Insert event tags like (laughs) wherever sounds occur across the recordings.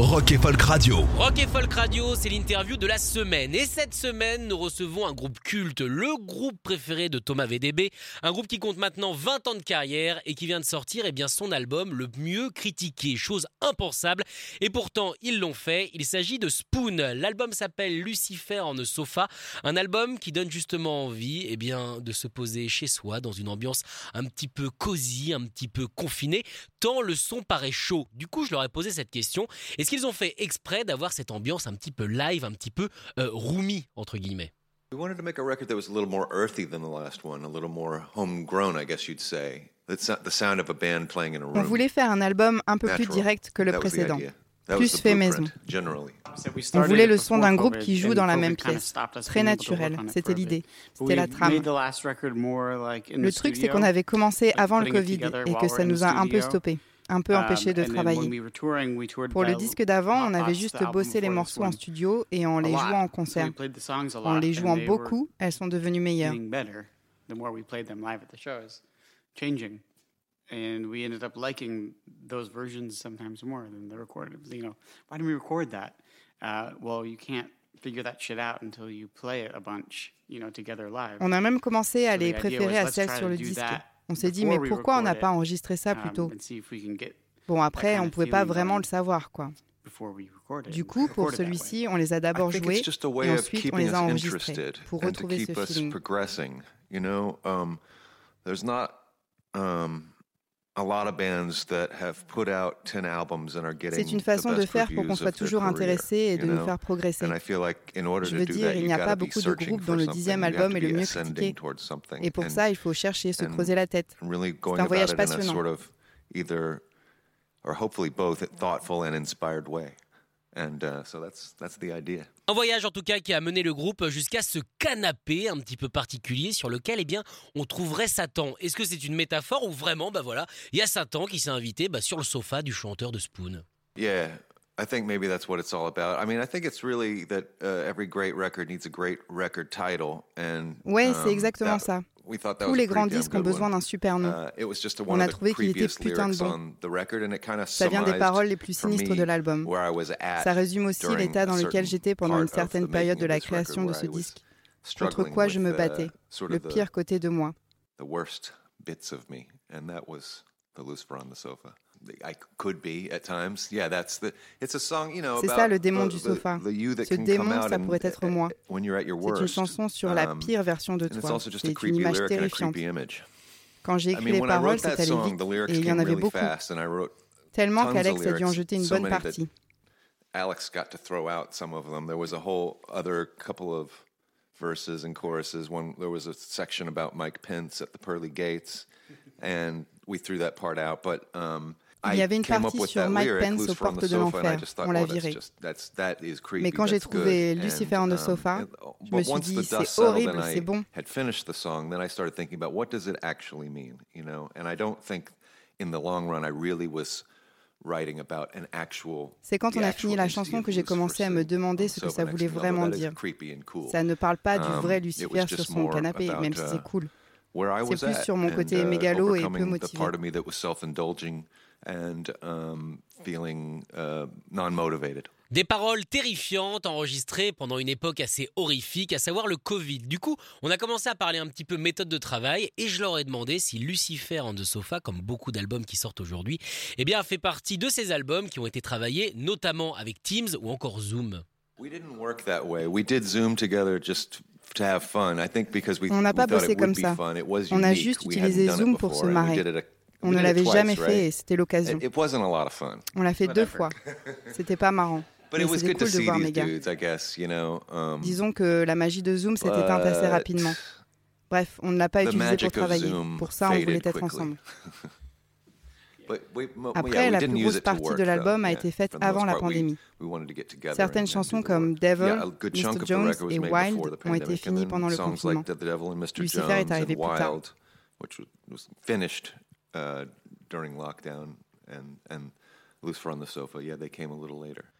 Rock et Folk Radio. Rock et Folk Radio, c'est l'interview de la semaine. Et cette semaine, nous recevons un groupe culte, le groupe préféré de Thomas VDB. Un groupe qui compte maintenant 20 ans de carrière et qui vient de sortir eh bien, son album le mieux critiqué. Chose impensable. Et pourtant, ils l'ont fait. Il s'agit de Spoon. L'album s'appelle Lucifer en sofa. Un album qui donne justement envie eh bien, de se poser chez soi dans une ambiance un petit peu cosy, un petit peu confinée, tant le son paraît chaud. Du coup, je leur ai posé cette question. Qu'ils ont fait exprès d'avoir cette ambiance un petit peu live, un petit peu euh, roomy, entre guillemets? We wanted to make a record that was a little more earthy than the last one, a little more homegrown, I guess you'd say. It's not the sound of a band playing in a room. On voulait faire un album un peu plus direct que le précédent. Plus fait maison. On voulait le son d'un groupe qui joue dans la même pièce. Très naturel, c'était l'idée. C'était la trame. Le truc, c'est qu'on avait commencé avant le Covid et que ça nous a un peu stoppé, un peu empêché de travailler. Pour le disque d'avant, on avait juste bossé les morceaux en studio et en les jouant en concert. En les jouant beaucoup, elles sont devenues meilleures. And we ended up liking those versions sometimes more than the recorded. You know, why didn't we record that? Uh, well, you can't figure that shit out until you play it a bunch, you know, together live. On a même commencé à les préférer à celles sur le disque. On s'est dit, before mais we pourquoi on n'a pas enregistré ça plus um, tôt can get Bon, après, on of pouvait pas vraiment le savoir, quoi. Du coup, pour celui-ci, on les a d'abord joués it's just a et way of ensuite on keeping les a us enregistrés interested pour and to retrouver ce feeling. C'est une façon de faire pour qu'on soit toujours intéressé et de nous faire progresser. And I feel like in order Je to veux do dire, that, il n'y a pas be beaucoup de groupes dont le dixième album est le mieux critiqué. Et pour And- ça, il faut chercher, se creuser la tête. really going un voyage passionnant. sort of either or hopefully both thoughtful and inspired way. And uh, so that's that's the idea. Un voyage en tout cas qui a mené le groupe jusqu'à ce canapé un petit peu particulier sur lequel eh bien on trouverait Satan. Est-ce que c'est une métaphore ou vraiment bah voilà, il y a Satan qui s'est invité bah, sur le sofa du chanteur de Spoon? Yeah, I think maybe that's what it's all about. I mean, I think it's really that uh, every great record needs a great record title, and Ouais, c'est um, exactement that- ça. Tous les grands disques ont besoin d'un super nom. Uh, On a trouvé qu'il était putain de bon. Ça vient des paroles les plus sinistres de l'album. Ça résume aussi l'état dans lequel j'étais pendant une certaine période de la création de ce disque. Contre quoi je me battais? Le pire côté de moi. The worst bits of me, and that was the Lucifer on the sofa. I could be at times. Yeah, that's the. It's a song, you know. C'est ça, le démon the- du sofa. the you that Ce can démon, come out ça and- pourrait être moi. When you're at your C'est une worst. chanson sur la Um, pire version de toi. also just a C'est une creepy image lyric and a terrifiante. creepy image. Quand j'ai I écrit mean, les when I paroles, c'est allé vite the lyrics et il y en avait really beaucoup. fast, and I wrote Tellement qu'Alex a dû en jeter une so bonne partie. Alex got to throw out some of them. There was a whole other couple of verses and choruses. One there was a section about Mike Pence at the pearly gates, and we threw that part out. But um, Il y avait une partie sur Mike Pence aux portes de l'enfer. On l'a viré. Mais quand j'ai trouvé. Lucifer on the um, sofa, and- je me suis dit, c'est horrible, c'est bon. had finished the song, then I started thinking about what does it actually mean, you know? And I don't think in the long run I really was writing about an actual C'est quand on a fini la chanson que j'ai commencé à me demander ce que ça voulait vraiment dire. cool. Ça ne parle pas du Um, vrai Lucifer sur son canapé, même si uh, c'est cool. where I C'est plus sur mon côté uh, mégalo et peu motivé. And um, feeling uh, non-motivated. Des paroles terrifiantes enregistrées pendant une époque assez horrifique, à savoir le Covid. Du coup, on a commencé à parler un petit peu méthode de travail et je leur ai demandé si Lucifer on the Sofa, comme beaucoup d'albums qui sortent aujourd'hui, eh bien, fait partie de ces albums qui ont été travaillés notamment avec Teams ou encore Zoom. We didn't work that way. We did Zoom together just to have fun. I think because we, On n'a pas thought bossé it comme would be ça. fun. It was On a juste utilisé Zoom pour se marrer. On ne l'avait jamais fait et c'était l'occasion. It, it wasn't a lot of fun. On l'a fait deux fois. (laughs) C'était pas marrant. But Mais it was c'était good to cool de voir know. Um, Disons que la magie de Zoom s'est éteinte assez rapidement. Bref, on ne l'a pas the utilisé pour travailler. Pour ça, on voulait être ensemble. (laughs) Après, la plus grosse partie de l'album a été faite avant la pandémie. Certaines chansons comme Devil, Mr. Jones et Wild ont été finies pendant le confinement. Lucifer est arrivé plus tard.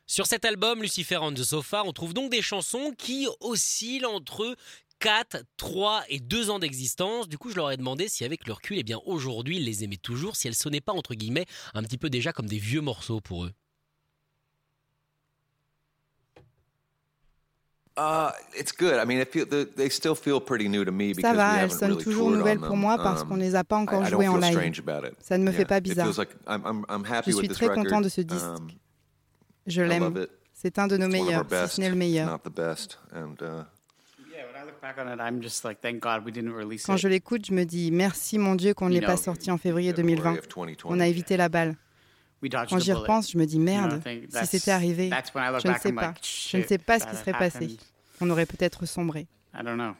Sur cet album, Lucifer on the Sofa, on trouve donc des chansons qui oscillent entre 4, 3 et 2 ans d'existence. Du coup, je leur ai demandé si avec le recul, eh bien aujourd'hui, ils les aimaient toujours, si elles sonnaient pas entre guillemets un petit peu déjà comme des vieux morceaux pour eux. Ça va, elles sonnent toujours nouvelles pour moi parce qu'on ne les a pas encore jouées en live. Ça ne me fait pas bizarre. Je suis très content de ce disque. Um, je l'aime. C'est un de nos meilleurs, si ce n'est le meilleur. Quand je l'écoute, je me dis merci mon Dieu qu'on ne l'ait pas sorti en février 2020. On a évité la balle. Quand j'y repense, je me dis merde, si c'était arrivé, je ne sais pas. Je ne sais pas ce qui serait passé. On aurait peut-être sombré. I don't know.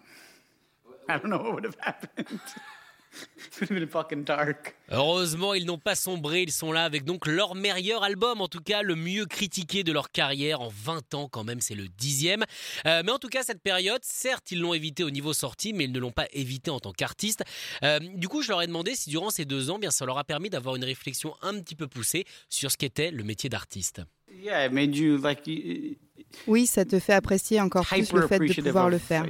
I don't know what would have happened. (laughs) (laughs) Heureusement, ils n'ont pas sombré, ils sont là avec donc leur meilleur album, en tout cas le mieux critiqué de leur carrière en 20 ans quand même, c'est le dixième. Euh, mais en tout cas, cette période, certes, ils l'ont évité au niveau sortie, mais ils ne l'ont pas évité en tant qu'artiste. Euh, du coup, je leur ai demandé si durant ces deux ans, bien, ça leur a permis d'avoir une réflexion un petit peu poussée sur ce qu'était le métier d'artiste. Oui, ça te fait apprécier encore plus le fait de pouvoir le faire.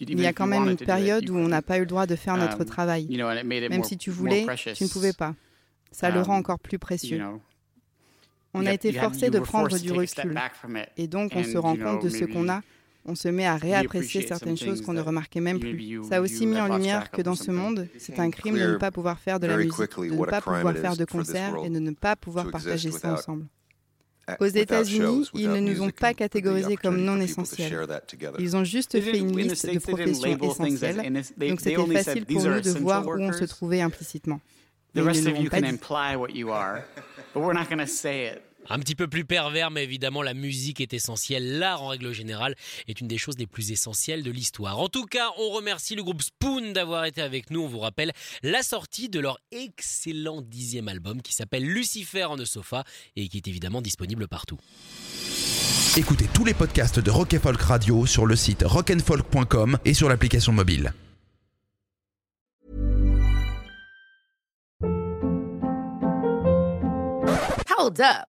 Il y a quand même une période où on n'a pas eu le droit de faire notre um, travail. Même si tu voulais, tu ne pouvais pas. Ça le rend um, encore plus précieux. On a été forcé de prendre du recul. Et donc, on se rend compte de ce qu'on a on se met à réapprécier certaines choses qu'on ne remarquait même plus. Ça a aussi mis en lumière que dans ce monde, c'est un crime de ne pas pouvoir faire de la musique, de ne pas pouvoir faire de concerts et de ne pas pouvoir partager ça ensemble. Aux États-Unis, ils ne nous ont pas catégorisés comme non essentiels. Ils ont juste fait une liste de professions essentielles, donc c'était facile pour nous de voir où on se trouvait implicitement. Mais ils ne l'ont pas dit. Un petit peu plus pervers, mais évidemment, la musique est essentielle. L'art, en règle générale, est une des choses les plus essentielles de l'histoire. En tout cas, on remercie le groupe Spoon d'avoir été avec nous. On vous rappelle la sortie de leur excellent dixième album qui s'appelle Lucifer en the Sofa et qui est évidemment disponible partout. Écoutez tous les podcasts de Rock Folk Radio sur le site rockandfolk.com et sur l'application mobile. Hold up.